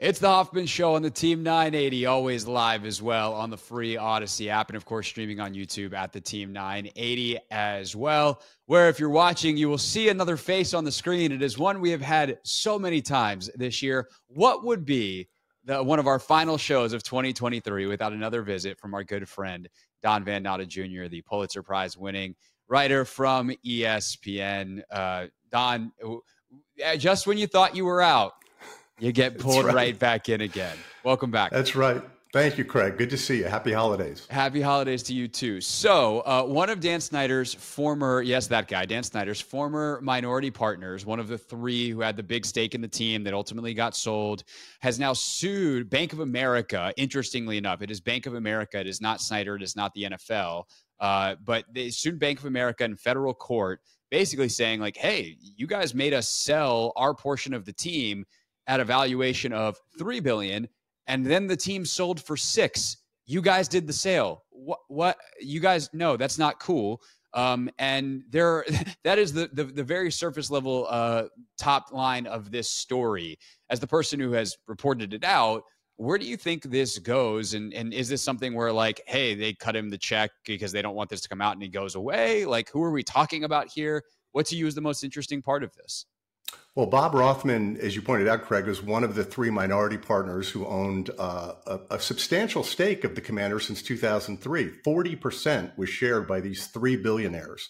It's the Hoffman Show on the Team 980, always live as well on the free Audacy app, and of course, streaming on YouTube at the Team 980 as well. Where if you're watching, you will see another face on the screen. It is one we have had so many times this year. What would be the, one of our final shows of 2023 without another visit from our good friend, Don Van Natta Jr., the Pulitzer Prize winning writer from ESPN? Uh, Don, just when you thought you were out, you get pulled right. right. back in again. Welcome back. That's right. Thank you, Craig. Good to see you. Happy holidays. Happy holidays to you too. So, uh, one of Dan Snyder's former, yes, that guy, Dan Snyder's former minority partners, one of the three who had the big stake in the team that ultimately got sold, has now sued Bank of America. Interestingly enough, it is Bank of America. It is not Snyder. It is not the NFL. Uh, but they sued Bank of America in federal court, basically saying, like, hey, you guys made us sell our portion of the team at a valuation of three billion, and then the team sold for six. You guys did the sale. What? What? You guys? No, that's not cool. Um, and there, that is the, the, the very surface level uh, top line of this story. As the person who has reported it out, where do you think this goes? And and is this something where like, hey, they cut him the check because they don't want this to come out and he goes away? Like, who are we talking about here? What to you is the most interesting part of this? Well, Bob Rothman, as you pointed out, Craig, was one of the three minority partners who owned uh, a, a, substantial stake of the commander since 2003. 40% was shared by these three billionaires.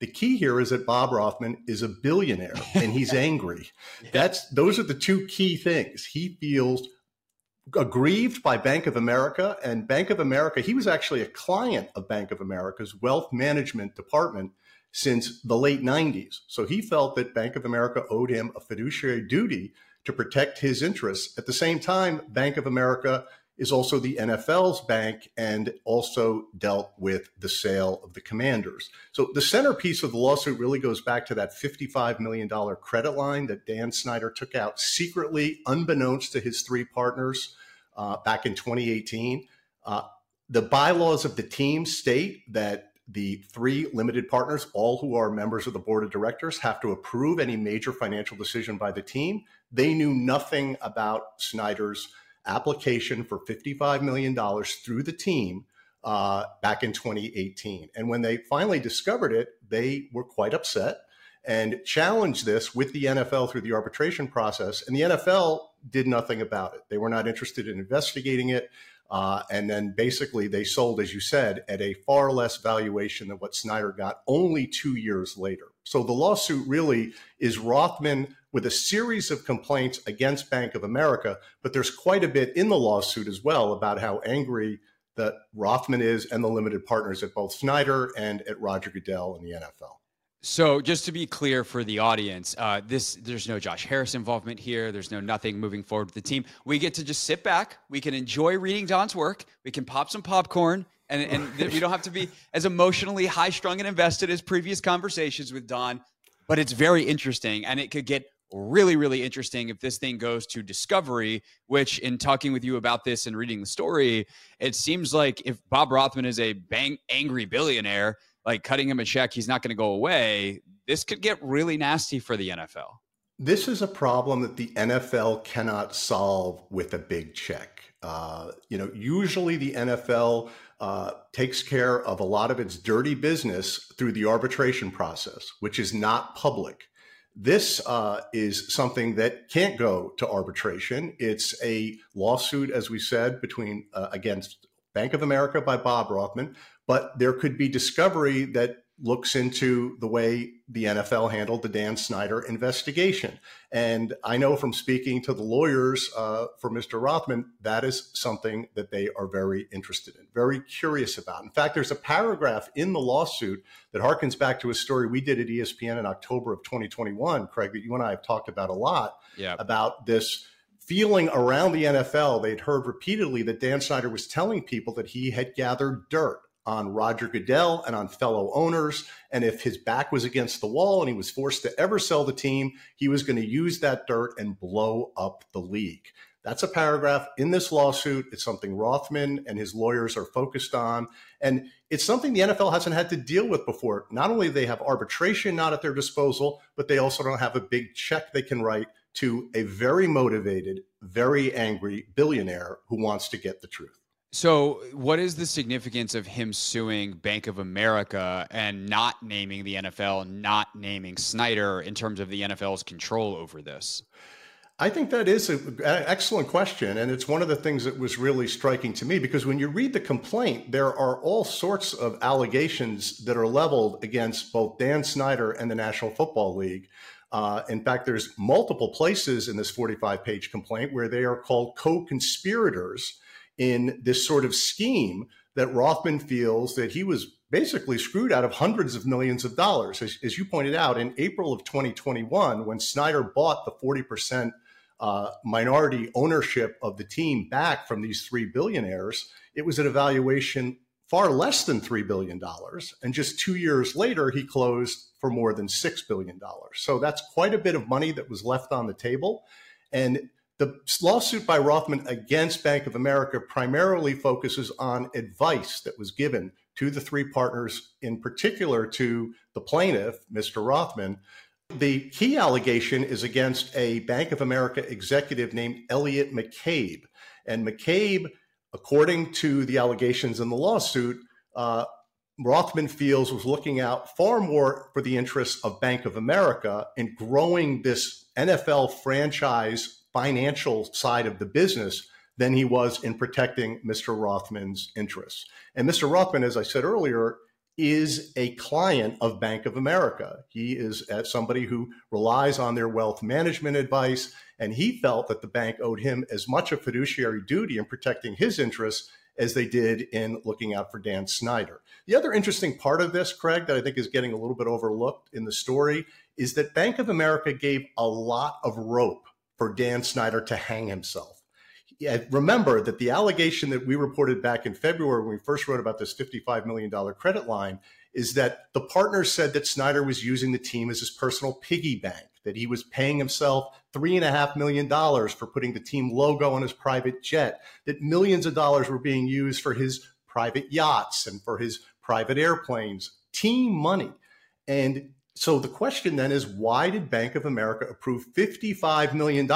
The key here is that Bob Rothman is a billionaire and he's angry. That's those are the two key things. He feels aggrieved by Bank of America and Bank of America. He was actually a client of Bank of America's wealth management department since the late 90s. So he felt that Bank of America owed him a fiduciary duty to protect his interests. At the same time, Bank of America is also the NFL's bank and also dealt with the sale of the commanders. So the centerpiece of the lawsuit really goes back to that $55 million credit line that Dan Snyder took out secretly, unbeknownst to his three partners uh, back in 2018. Uh, the bylaws of the team state that the three limited partners, all who are members of the board of directors, have to approve any major financial decision by the team. They knew nothing about Snyder's application for $55 million through the team uh, back in 2018. And when they finally discovered it, they were quite upset and challenged this with the NFL through the arbitration process. And the NFL did nothing about it. They were not interested in investigating it. Uh, and then basically they sold, as you said, at a far less valuation than what Snyder got only two years later. So the lawsuit really is Rothman with a series of complaints against Bank of America, but there's quite a bit in the lawsuit as well about how angry that Rothman is and the limited partners at both Snyder and at Roger Goodell and the NFL. So, just to be clear for the audience, uh, this there's no Josh Harris involvement here. There's no nothing moving forward with the team. We get to just sit back. We can enjoy reading Don's work. We can pop some popcorn, and and we don't have to be as emotionally high strung and invested as previous conversations with Don. But it's very interesting, and it could get really really interesting if this thing goes to discovery. Which, in talking with you about this and reading the story, it seems like if Bob Rothman is a bang angry billionaire like cutting him a check, he's not going to go away. This could get really nasty for the NFL. This is a problem that the NFL cannot solve with a big check. Uh, you know, usually the NFL uh, takes care of a lot of its dirty business through the arbitration process, which is not public. This uh, is something that can't go to arbitration. It's a lawsuit, as we said, between uh, against Bank of America by Bob Rothman, but there could be discovery that looks into the way the NFL handled the Dan Snyder investigation. And I know from speaking to the lawyers uh, for Mr. Rothman, that is something that they are very interested in, very curious about. In fact, there's a paragraph in the lawsuit that harkens back to a story we did at ESPN in October of 2021, Craig, that you and I have talked about a lot yeah. about this feeling around the NFL. They'd heard repeatedly that Dan Snyder was telling people that he had gathered dirt on Roger Goodell and on fellow owners. And if his back was against the wall and he was forced to ever sell the team, he was going to use that dirt and blow up the league. That's a paragraph in this lawsuit. It's something Rothman and his lawyers are focused on. And it's something the NFL hasn't had to deal with before. Not only they have arbitration not at their disposal, but they also don't have a big check they can write to a very motivated, very angry billionaire who wants to get the truth. So, what is the significance of him suing Bank of America and not naming the NFL, not naming Snyder in terms of the NFL's control over this? I think that is an excellent question. And it's one of the things that was really striking to me because when you read the complaint, there are all sorts of allegations that are leveled against both Dan Snyder and the National Football League. Uh, in fact, there's multiple places in this 45 page complaint where they are called co conspirators in this sort of scheme that Rothman feels that he was basically screwed out of hundreds of millions of dollars. As, as you pointed out, in April of 2021, when Snyder bought the 40% uh, minority ownership of the team back from these three billionaires, it was at a valuation far less than $3 billion. And just two years later, he closed for more than $6 billion. So that's quite a bit of money that was left on the table. And the lawsuit by Rothman against Bank of America primarily focuses on advice that was given to the three partners, in particular to the plaintiff, Mr. Rothman. The key allegation is against a Bank of America executive named Elliot McCabe. And McCabe, according to the allegations in the lawsuit, uh, Rothman feels was looking out far more for the interests of Bank of America in growing this NFL franchise financial side of the business than he was in protecting Mr. Rothman's interests. And Mr. Rothman, as I said earlier, is a client of Bank of America. He is uh, somebody who relies on their wealth management advice, and he felt that the bank owed him as much a fiduciary duty in protecting his interests as they did in looking out for Dan Snyder. The other interesting part of this, Craig, that I think is getting a little bit overlooked in the story is that Bank of America gave a lot of rope for Dan Snyder to hang himself. remember that the allegation that we reported back in February when we first wrote about this $55 million credit line is that the partners said that Snyder was using the team as his personal piggy bank, that he was paying himself $3.5 million for putting the team logo on his private jet, that millions of dollars were being used for his private yachts and for his private airplanes, team money. And so the question then is why did Bank of America approve $55 million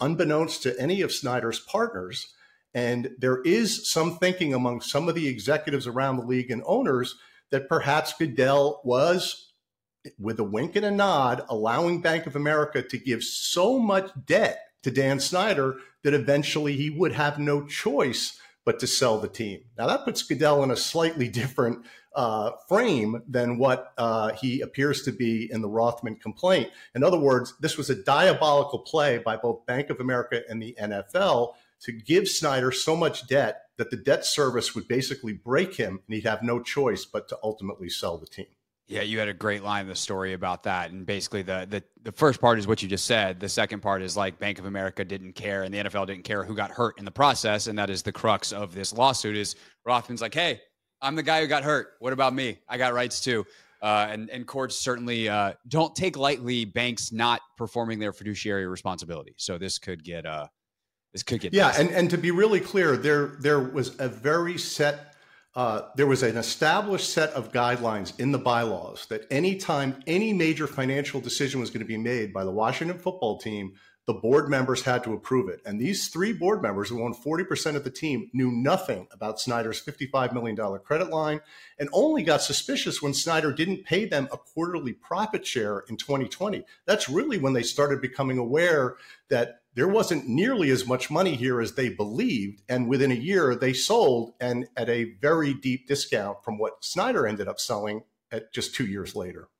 unbeknownst to any of Snyder's partners? And there is some thinking among some of the executives around the league and owners that perhaps Goodell was, with a wink and a nod, allowing Bank of America to give so much debt to Dan Snyder that eventually he would have no choice but to sell the team. Now that puts Goodell in a slightly different uh, frame than what uh, he appears to be in the Rothman complaint. In other words, this was a diabolical play by both Bank of America and the NFL to give Snyder so much debt that the debt service would basically break him and he'd have no choice but to ultimately sell the team. Yeah, you had a great line in the story about that. And basically the, the the first part is what you just said. The second part is like Bank of America didn't care and the NFL didn't care who got hurt in the process. And that is the crux of this lawsuit is Rothman's like, hey, I'm the guy who got hurt. What about me? I got rights too. Uh, and and courts certainly uh, don't take lightly banks not performing their fiduciary responsibility. So this could get uh, this could get yeah. And and to be really clear, there there was a very set. Uh, there was an established set of guidelines in the bylaws that anytime any major financial decision was going to be made by the Washington football team, the board members had to approve it. And these three board members who own 40% of the team knew nothing about Snyder's $55 million credit line and only got suspicious when Snyder didn't pay them a quarterly profit share in 2020. That's really when they started becoming aware that there wasn't nearly as much money here as they believed. And within a year, they sold and at a very deep discount from what Snyder ended up selling at just two years later.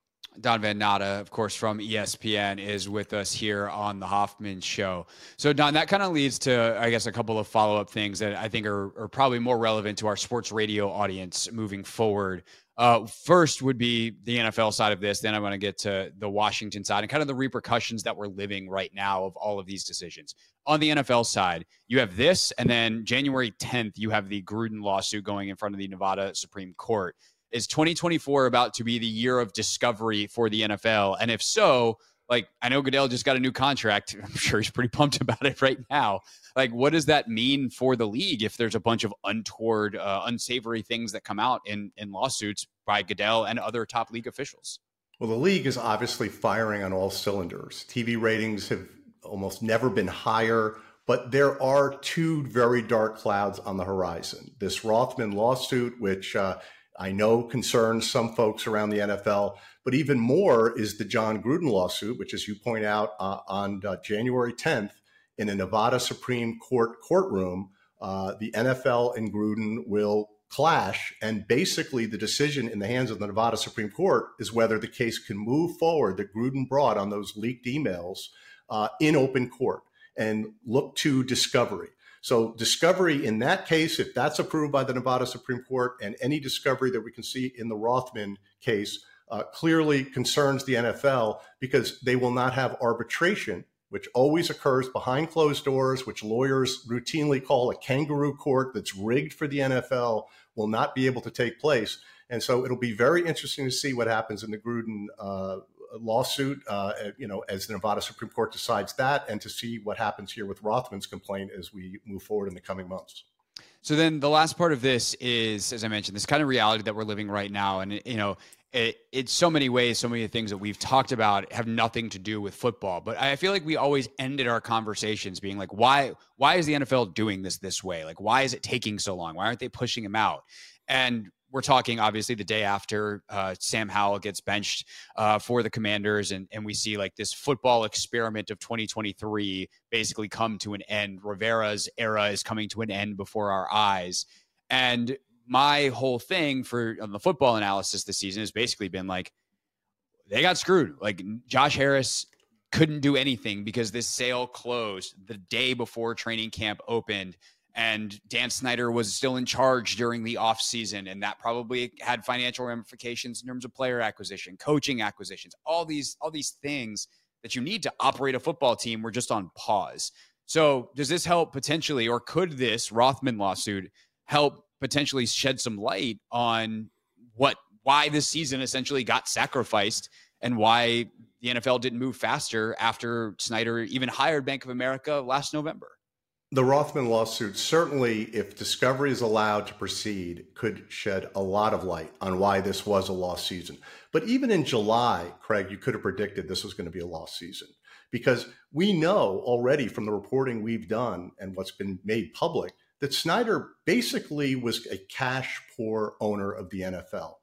Don Van Natta, of course, from ESPN, is with us here on the Hoffman Show. So, Don, that kind of leads to, I guess, a couple of follow up things that I think are, are, probably more relevant to our sports radio audience moving forward. Uh, first would be the NFL side of this. Then I'm going to get to the Washington side and kind of the repercussions that we're living right now of all of these decisions. On the NFL side, you have this, and then January 10th, you have the Gruden lawsuit going in front of the Nevada Supreme Court. Is 2024 about to be the year of discovery for the NFL? And if so, like I know Goodell just got a new contract. I'm sure he's pretty pumped about it right now. Like, what does that mean for the league if there's a bunch of untoward, uh, unsavory things that come out in in lawsuits by Goodell and other top league officials? Well, the league is obviously firing on all cylinders. TV ratings have almost never been higher. But there are two very dark clouds on the horizon. This Rothman lawsuit, which uh, I know concerns some folks around the NFL, but even more is the Jon Gruden lawsuit, which, as you point out, uh, on uh, January 10th in a Nevada Supreme Court courtroom, uh, the NFL and Gruden will clash. And basically, the decision in the hands of the Nevada Supreme Court is whether the case can move forward that Gruden brought on those leaked emails uh, in open court and look to discovery. So, discovery in that case, if that's approved by the Nevada Supreme Court, and any discovery that we can see in the Rothman case, uh, clearly concerns the NFL because they will not have arbitration which always occurs behind closed doors, which lawyers routinely call a kangaroo court that's rigged for the NFL, will not be able to take place. And so it'll be very interesting to see what happens in the Gruden uh, lawsuit, uh, you know, as the Nevada Supreme Court decides that, and to see what happens here with Rothman's complaint as we move forward in the coming months. So then the last part of this is, as I mentioned, this kind of reality that we're living right now. And, you know, it, it's so many ways, so many things that we've talked about have nothing to do with football. But I feel like we always ended our conversations being like, why, why is the NFL doing this this way? Like, why is it taking so long? Why aren't they pushing him out? And we're talking obviously the day after uh, Sam Howell gets benched uh, for the Commanders, and and we see like this football experiment of 2023 basically come to an end. Rivera's era is coming to an end before our eyes, and my whole thing for the football analysis this season has basically been like they got screwed. Like Josh Harris couldn't do anything because this sale closed the day before training camp opened and Dan Snyder was still in charge during the offseason and that probably had financial ramifications in terms of player acquisition, coaching acquisitions, all these all these things that you need to operate a football team were just on pause. So, does this help potentially or could this Rothman lawsuit help potentially shed some light on what why this season essentially got sacrificed and why the NFL didn't move faster after Snyder even hired Bank of America last November. The Rothman lawsuit certainly, if discovery is allowed to proceed, could shed a lot of light on why this was a lost season. But even in July, Craig, you could have predicted this was going to be a lost season because we know already from the reporting we've done and what's been made public that Snyder basically was a cash poor owner of the NFL.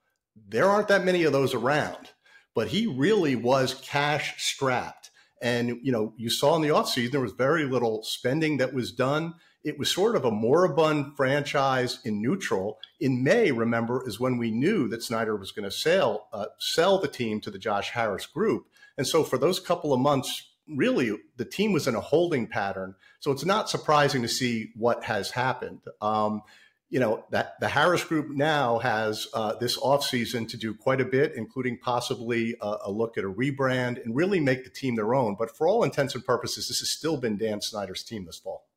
There aren't that many of those around, but he really was cash strapped. And, you know, you saw in the offseason, there was very little spending that was done. It was sort of a moribund franchise in neutral. In May, remember, is when we knew that Snyder was going to sell, uh, sell the team to the Josh Harris group. And so for those couple of months really the team was in a holding pattern. So it's not surprising to see what has happened. Um, you know that the Harris Group now has uh, this offseason to do quite a bit, including possibly a, a, look at a rebrand and really make the team their own. But for all intents and purposes, this has still been Dan Snyder's team this fall.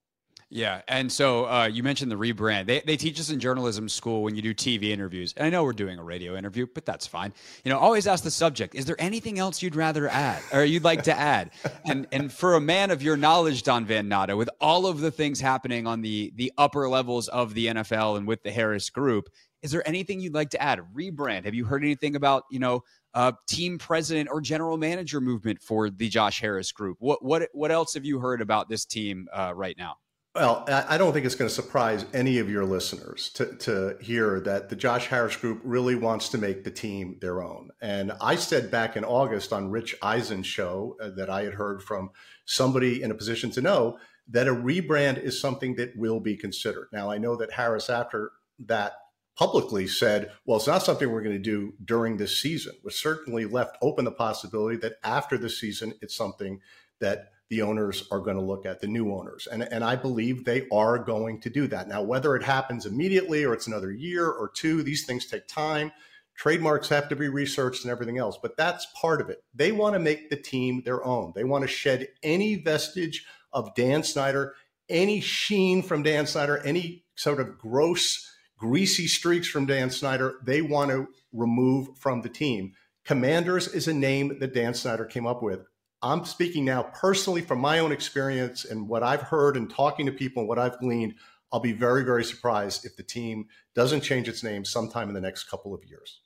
Yeah, and so uh, you mentioned the rebrand. They, they teach us in journalism school when you do TV interviews. And I know we're doing a radio interview, but that's fine. You know, always ask the subject: Is there anything else you'd rather add, or you'd like to add? and and for a man of your knowledge, Don Van Natta, with all of the things happening on the the upper levels of the NFL and with the Harris Group, is there anything you'd like to add? Rebrand? Have you heard anything about you know uh, team president or general manager movement for the Josh Harris Group? What what what else have you heard about this team uh, right now? Well, I don't think it's going to surprise any of your listeners to, to hear that the Josh Harris Group really wants to make the team their own. And I said back in August on Rich Eisen's show uh, that I had heard from somebody in a position to know that a rebrand is something that will be considered. Now, I know that Harris, after that, publicly said, well, it's not something we're going to do during this season, which certainly left open the possibility that after the season, it's something that the owners are going to look at, the new owners. And, and I believe they are going to do that. Now, whether it happens immediately or it's another year or two, these things take time. Trademarks have to be researched and everything else, but that's part of it. They want to make the team their own. They want to shed any vestige of Dan Snyder, any sheen from Dan Snyder, any sort of gross, greasy streaks from Dan Snyder. They want to remove from the team. Commanders is a name that Dan Snyder came up with. I'm speaking now personally from my own experience and what I've heard and talking to people and what I've gleaned. I'll be very, very surprised if the team doesn't change its name sometime in the next couple of years.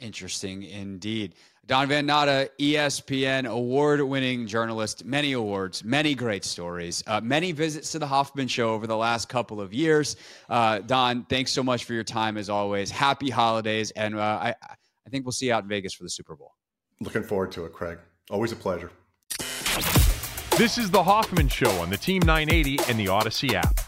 Interesting indeed. Don Van Natta, ESPN award winning journalist, many awards, many great stories, uh, many visits to the Hoffman Show over the last couple of years. Uh, Don, thanks so much for your time as always. Happy holidays. And uh, I, I think we'll see you out in Vegas for the Super Bowl. Looking forward to it, Craig. Always a pleasure. This is the Hoffman Show on the Team 980 and the Audacy app.